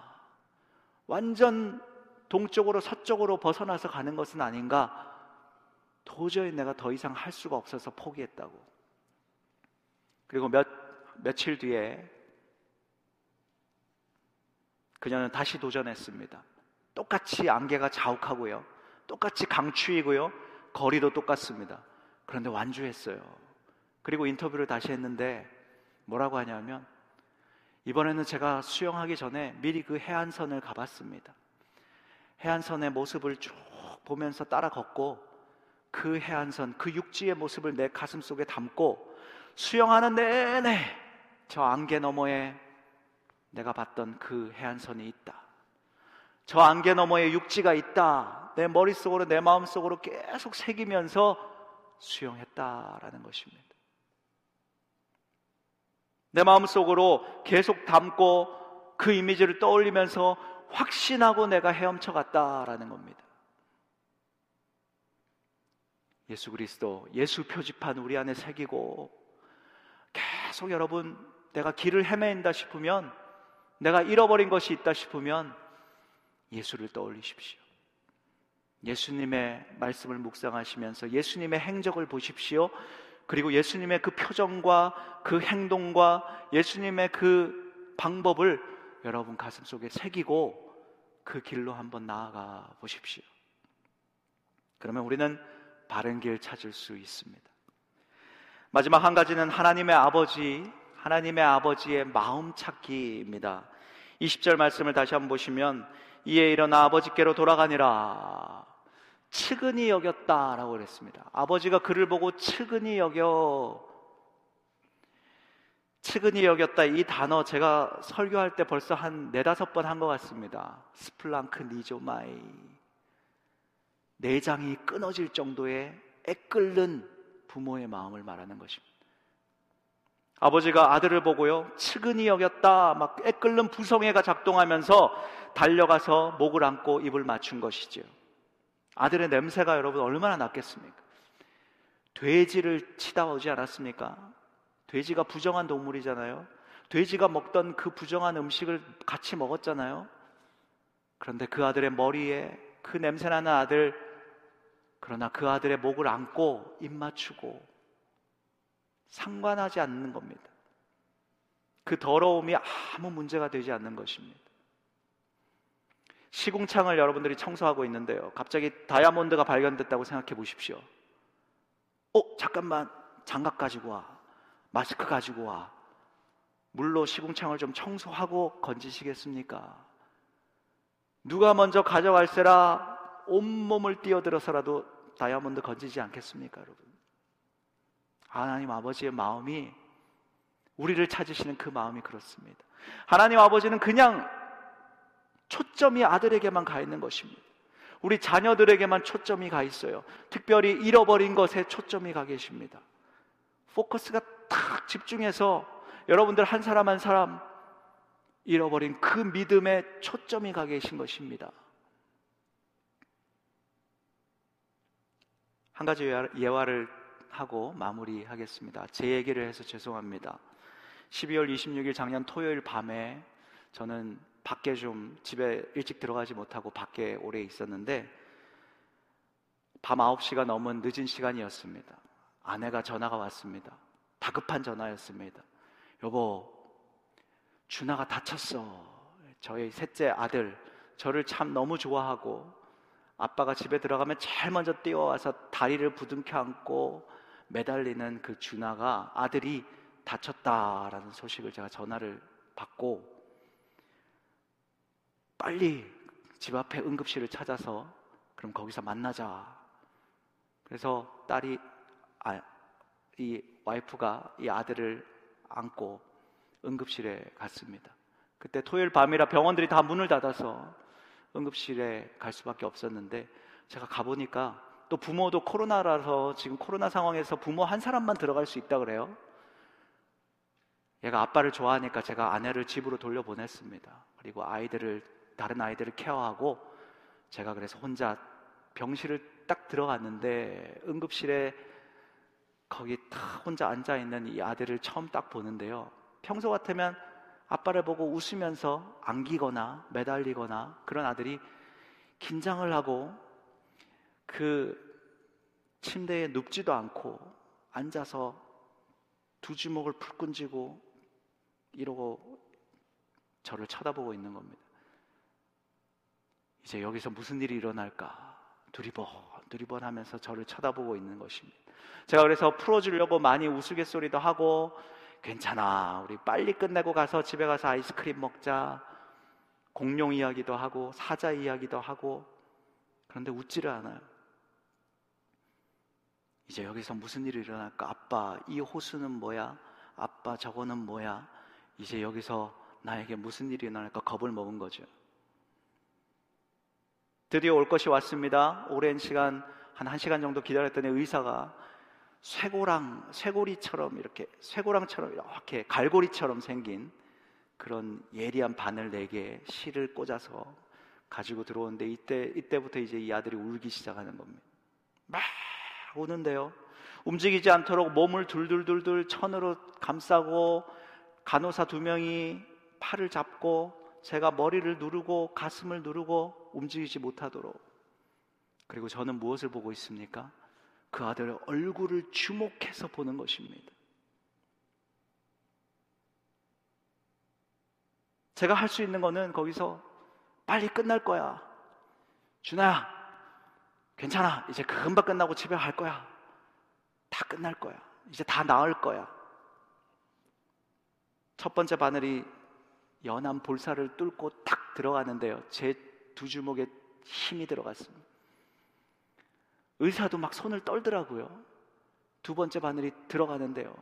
완전 동쪽으로 서쪽으로 벗어나서 가는 것은 아닌가. 도저히 내가 더 이상 할 수가 없어서 포기했다고. 그리고 몇, 며칠 뒤에 그녀는 다시 도전했습니다. 똑같이 안개가 자욱하고요. 똑같이 강추이고요. 거리도 똑같습니다. 그런데 완주했어요. 그리고 인터뷰를 다시 했는데 뭐라고 하냐면 이번에는 제가 수영하기 전에 미리 그 해안선을 가봤습니다. 해안선의 모습을 쭉 보면서 따라 걷고 그 해안선, 그 육지의 모습을 내 가슴 속에 담고 수영하는 내내 저 안개 너머에 내가 봤던 그 해안선이 있다. 저 안개 너머에 육지가 있다. 내 머릿속으로, 내 마음속으로 계속 새기면서 수영했다라는 것입니다. 내 마음속으로 계속 담고 그 이미지를 떠올리면서 확신하고 내가 헤엄쳐 갔다라는 겁니다. 예수 그리스도, 예수 표지판 우리 안에 새기고 계속 여러분 내가 길을 헤맨다 싶으면 내가 잃어버린 것이 있다 싶으면 예수를 떠올리십시오. 예수님의 말씀을 묵상하시면서 예수님의 행적을 보십시오. 그리고 예수님의 그 표정과 그 행동과 예수님의 그 방법을 여러분 가슴 속에 새기고 그 길로 한번 나아가 보십시오. 그러면 우리는 바른 길 찾을 수 있습니다. 마지막 한 가지는 하나님의 아버지, 하나님의 아버지의 마음 찾기입니다. 20절 말씀을 다시 한번 보시면 이에 일어나 아버지께로 돌아가니라 측은히 여겼다라고 그랬습니다. 아버지가 그를 보고 측은히 여겨 측은히 여겼다 이 단어 제가 설교할 때 벌써 한 네다섯 번 한 것 같습니다. 스플랑크 니조마이 내장이 끊어질 정도의 애끓는 부모의 마음을 말하는 것입니다. 아버지가 아들을 보고요, 측은히 여겼다, 막 애끓는 부성애가 작동하면서 달려가서 목을 안고 입을 맞춘 것이지요. 아들의 냄새가 여러분 얼마나 났겠습니까? 돼지를 치다 오지 않았습니까? 돼지가 부정한 동물이잖아요. 돼지가 먹던 그 부정한 음식을 같이 먹었잖아요. 그런데 그 아들의 머리에 그 냄새나는 아들, 그러나 그 아들의 목을 안고 입 맞추고 상관하지 않는 겁니다. 그 더러움이 아무 문제가 되지 않는 것입니다. 시궁창을 여러분들이 청소하고 있는데요. 갑자기 다이아몬드가 발견됐다고 생각해 보십시오. 어, 잠깐만. 장갑 가지고 와. 마스크 가지고 와. 물로 시궁창을 좀 청소하고 건지시겠습니까? 누가 먼저 가져갈세라 온몸을 뛰어들어서라도 다이아몬드 건지지 않겠습니까, 여러분? 하나님 아버지의 마음이 우리를 찾으시는 그 마음이 그렇습니다. 하나님 아버지는 그냥 초점이 아들에게만 가 있는 것입니다. 우리 자녀들에게만 초점이 가 있어요. 특별히 잃어버린 것에 초점이 가 계십니다. 포커스가 탁 집중해서 여러분들 한 사람 한 사람 잃어버린 그 믿음에 초점이 가 계신 것입니다. 한 가지 예화를 하고 마무리하겠습니다. 제 얘기를 해서 죄송합니다. 12월 26일 작년 토요일 밤에 저는 밖에 좀 집에 일찍 들어가지 못하고 밖에 오래 있었는데 밤 9시가 넘은 늦은 시간이었습니다. 아내가 전화가 왔습니다. 다급한 전화였습니다. 여보, 준하가 다쳤어. 저희 셋째 아들, 저를 참 너무 좋아하고 아빠가 집에 들어가면 제일 먼저 뛰어와서 다리를 부둥켜 안고 매달리는 그 준하가 아들이 다쳤다라는 소식을 제가 전화를 받고 빨리 집 앞에 응급실을 찾아서 그럼 거기서 만나자. 그래서 딸이 아, 이 와이프가 이 아들을 안고 응급실에 갔습니다. 그때 토요일 밤이라 병원들이 다 문을 닫아서 응급실에 갈 수밖에 없었는데 제가 가보니까 또 부모도 코로나라서 지금 코로나 상황에서 부모 한 사람만 들어갈 수 있다 그래요. 얘가 아빠를 좋아하니까 제가 아내를 집으로 돌려보냈습니다. 그리고 아이들을 다른 아이들을 케어하고 제가 그래서 혼자 병실을 딱 들어갔는데 응급실에 거기 딱 혼자 앉아 있는 이 아들을 처음 딱 보는데요. 평소 같으면 아빠를 보고 웃으면서 안기거나 매달리거나 그런 아들이 긴장을 하고 그 침대에 눕지도 않고 앉아서 두 주먹을 풀 끈지고 이러고 저를 쳐다보고 있는 겁니다. 이제 여기서 무슨 일이 일어날까? 두리번, 두리번 하면서 저를 쳐다보고 있는 것입니다. 제가 그래서 풀어주려고 많이 우스갯소리도 하고, 괜찮아. 우리 빨리 끝내고 가서 집에 가서 아이스크림 먹자. 공룡 이야기도 하고, 사자 이야기도 하고, 그런데 웃지를 않아요. 이제 여기서 무슨 일이 일어날까? 아빠, 이 호수는 뭐야? 아빠, 저거는 뭐야? 이제 여기서 나에게 무슨 일이 일어날까? 겁을 먹은 거죠. 드디어 올 것이 왔습니다. 오랜 시간, 한 1시간 정도 기다렸더니 의사가 쇠고랑, 쇠고리처럼 이렇게, 쇠고랑처럼 이렇게 갈고리처럼 생긴 그런 예리한 바늘 4개 실을 꽂아서 가지고 들어오는데 이때, 이때부터 이제 이 아들이 울기 시작하는 겁니다. 막 우는데요. 움직이지 않도록 몸을 둘둘둘둘 천으로 감싸고 간호사 두 명이 팔을 잡고 제가 머리를 누르고 가슴을 누르고 움직이지 못하도록 그리고 저는 무엇을 보고 있습니까? 그 아들의 얼굴을 주목해서 보는 것입니다. 제가 할 수 있는 거는 거기서 빨리 끝날 거야. 준아야, 괜찮아. 이제 금방 끝나고 집에 갈 거야. 다 끝날 거야. 이제 다 나을 거야. 첫 번째 바늘이 연한 볼살을 뚫고 탁 들어가는데요. 제 두 주먹에 힘이 들어갔습니다. 의사도 막 손을 떨더라고요. 두 번째 바늘이 들어가는데요.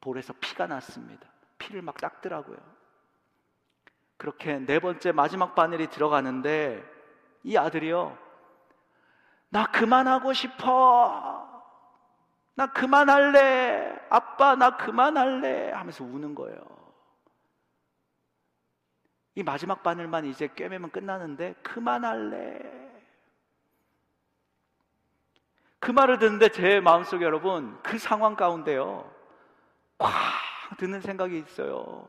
볼에서 피가 났습니다. 피를 막 닦더라고요. 그렇게 네 번째 마지막 바늘이 들어가는데 이 아들이요. 나 그만하고 싶어. 나 그만할래. 아빠, 나 그만할래. 하면서 우는 거예요. 이 마지막 바늘만 이제 꿰매면 끝나는데 그만할래. 그 말을 듣는데 제 마음속에 여러분 그 상황 가운데요. 꽉 드는 생각이 있어요.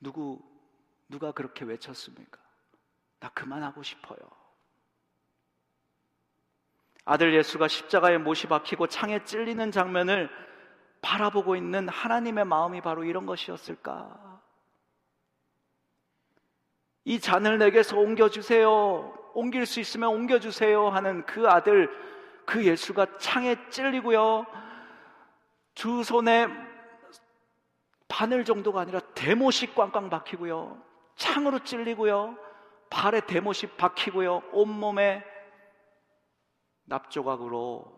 누구 누가 그렇게 외쳤습니까? 나 그만하고 싶어요. 아들 예수가 십자가에 못이 박히고 창에 찔리는 장면을 바라보고 있는 하나님의 마음이 바로 이런 것이었을까? 이 잔을 내게서 옮겨주세요. 옮길 수 있으면 옮겨주세요. 하는 그 아들, 그 예수가 창에 찔리고요. 두 손에 바늘 정도가 아니라 대못이 꽝꽝 박히고요. 창으로 찔리고요. 발에 대못이 박히고요. 온몸에 납조각으로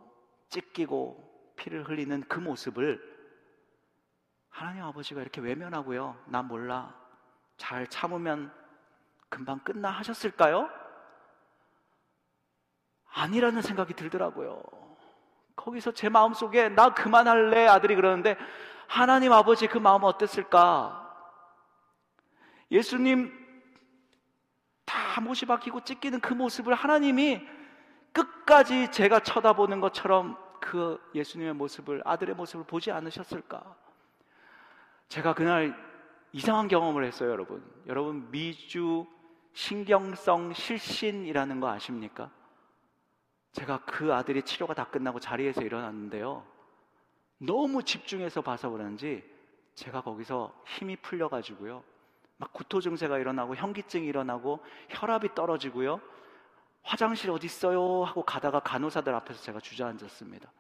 찢기고 피를 흘리는 그 모습을 하나님 아버지가 이렇게 외면하고요. 나 몰라. 잘 참으면 금방 끝나 하셨을까요? 아니라는 생각이 들더라고요. 거기서 제 마음 속에 나 그만할래 아들이 그러는데 하나님 아버지 그 마음 어땠을까? 예수님 다 못이 박히고 찢기는 그 모습을 하나님이 끝까지 제가 쳐다보는 것처럼 그 예수님의 모습을 아들의 모습을 보지 않으셨을까? 제가 그날 이상한 경험을 했어요, 여러분. 여러분 미주 신경성 실신이라는 거 아십니까? 제가 그 아들이 치료가 다 끝나고 자리에서 일어났는데요. 너무 집중해서 봐서 그런지 제가 거기서 힘이 풀려가지고요. 막 구토 증세가 일어나고 현기증이 일어나고 혈압이 떨어지고요. 화장실 어디 있어요? 하고 가다가 간호사들 앞에서 제가 주저앉았습니다.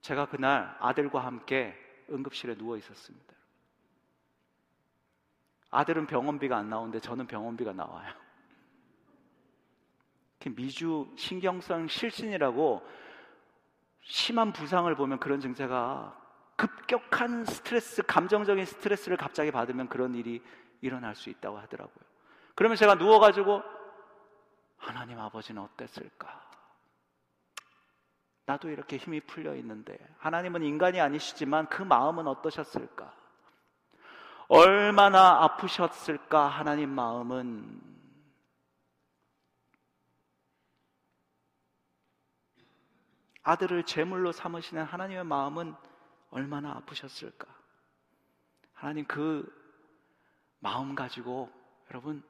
제가 그날 아들과 함께 응급실에 누워 있었습니다. 아들은 병원비가 안 나오는데 저는 병원비가 나와요. 미주 신경성 실신이라고 심한 부상을 보면 그런 증세가 급격한 스트레스, 감정적인 스트레스를 갑자기 받으면 그런 일이 일어날 수 있다고 하더라고요. 그러면 제가 누워가지고 하나님 아버지는 어땠을까? 나도 이렇게 힘이 풀려 있는데 하나님은 인간이 아니시지만 그 마음은 어떠셨을까? 얼마나 아프셨을까 하나님 마음은 아들을 제물로 삼으시는 하나님의 마음은 얼마나 아프셨을까? 하나님 그 마음 가지고 여러분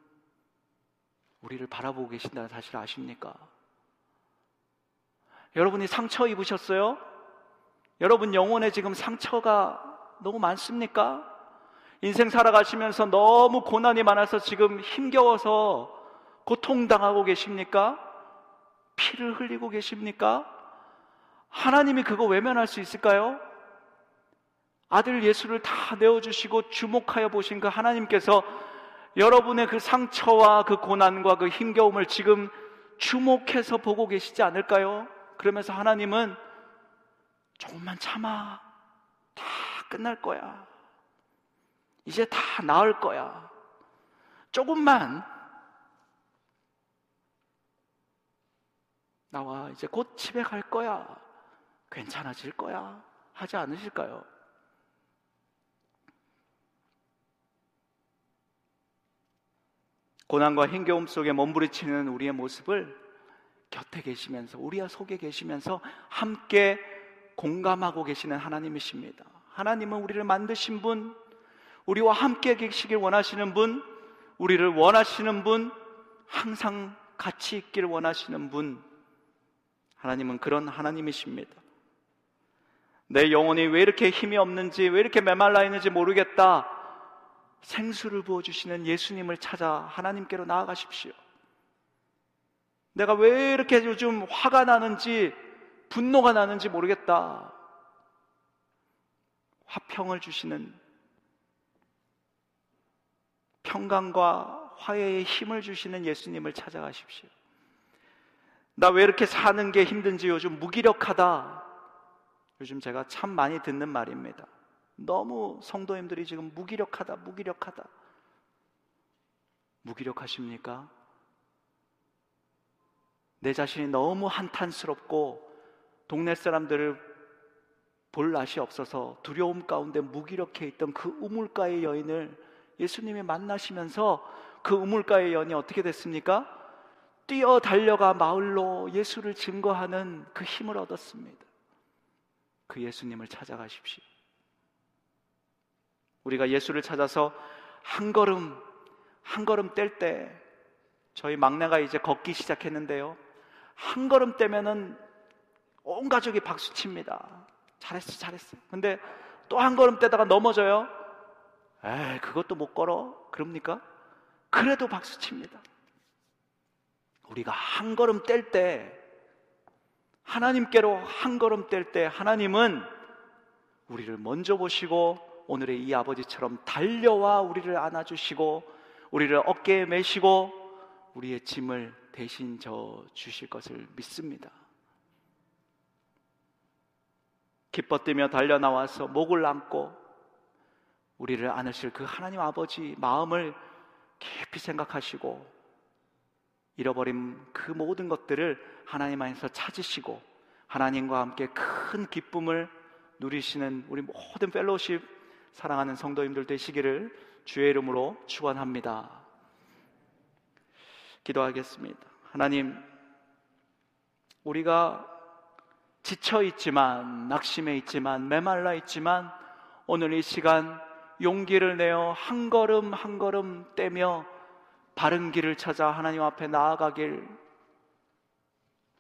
우리를 바라보고 계신다는 사실 아십니까? 여러분이 상처 입으셨어요? 여러분 영혼에 지금 상처가 너무 많습니까? 인생 살아가시면서 너무 고난이 많아서 지금 힘겨워서 고통당하고 계십니까? 피를 흘리고 계십니까? 하나님이 그거 외면할 수 있을까요? 아들 예수를 다 내어주시고 주목하여 보신 그 하나님께서 여러분의 그 상처와 그 고난과 그 힘겨움을 지금 주목해서 보고 계시지 않을까요? 그러면서 하나님은 조금만 참아. 다 끝날 거야. 이제 다 나을 거야. 조금만 나와 이제 곧 집에 갈 거야. 괜찮아질 거야. 하지 않으실까요? 고난과 힘겨움 속에 몸부리치는 우리의 모습을 곁에 계시면서 우리와 속에 계시면서 함께 공감하고 계시는 하나님이십니다. 하나님은 우리를 만드신 분, 우리와 함께 계시길 원하시는 분, 우리를 원하시는 분, 항상 같이 있기를 원하시는 분, 하나님은 그런 하나님이십니다. 내 영혼이 왜 이렇게 힘이 없는지, 왜 이렇게 메말라 있는지 모르겠다. 생수를 부어주시는 예수님을 찾아 하나님께로 나아가십시오. 내가 왜 이렇게 요즘 화가 나는지 분노가 나는지 모르겠다. 화평을 주시는 평강과 화해의 힘을 주시는 예수님을 찾아가십시오. 나 왜 이렇게 사는 게 힘든지 요즘 무기력하다. 요즘 제가 참 많이 듣는 말입니다. 너무 성도님들이 지금 무기력하다, 무기력하다. 무기력하십니까? 내 자신이 너무 한탄스럽고 동네 사람들을 볼 낯이 없어서 두려움 가운데 무기력해 있던 그 우물가의 여인을 예수님이 만나시면서 그 우물가의 여인이 어떻게 됐습니까? 뛰어 달려가 마을로 예수를 증거하는 그 힘을 얻었습니다. 그 예수님을 찾아가십시오. 우리가 예수를 찾아서 한 걸음, 한 걸음 뗄 때, 저희 막내가 이제 걷기 시작했는데요. 한 걸음 떼면은 온 가족이 박수 칩니다. 잘했어, 잘했어. 근데 또 한 걸음 떼다가 넘어져요. 에이, 그것도 못 걸어. 그럽니까? 그래도 박수 칩니다. 우리가 한 걸음 뗄 때, 하나님께로 한 걸음 뗄 때, 하나님은 우리를 먼저 보시고 오늘의 이 아버지처럼 달려와 우리를 안아주시고 우리를 어깨에 메시고 우리의 짐을 대신 져 주실 것을 믿습니다. 기뻐 뛰며 달려 나와서 목을 안고 우리를 안으실 그 하나님 아버지 마음을 깊이 생각하시고 잃어버린 그 모든 것들을 하나님 안에서 찾으시고 하나님과 함께 큰 기쁨을 누리시는 우리 모든 펠로십 사랑하는 성도님들 되시기를 주의 이름으로 축원합니다. 기도하겠습니다. 하나님 우리가 지쳐 있지만 낙심해 있지만 메말라 있지만 오늘 이 시간 용기를 내어 한 걸음 한 걸음 떼며 바른 길을 찾아 하나님 앞에 나아가길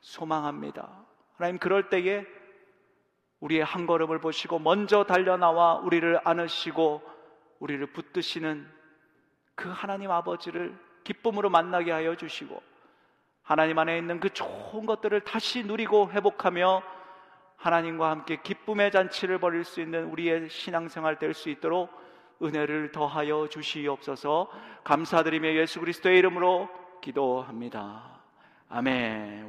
소망합니다. 하나님 그럴 때에 우리의 한 걸음을 보시고 먼저 달려나와 우리를 안으시고 우리를 붙드시는 그 하나님 아버지를 기쁨으로 만나게 하여 주시고 하나님 안에 있는 그 좋은 것들을 다시 누리고 회복하며 하나님과 함께 기쁨의 잔치를 벌일 수 있는 우리의 신앙생활 될 수 있도록 은혜를 더하여 주시옵소서 감사드리며 예수 그리스도의 이름으로 기도합니다. 아멘.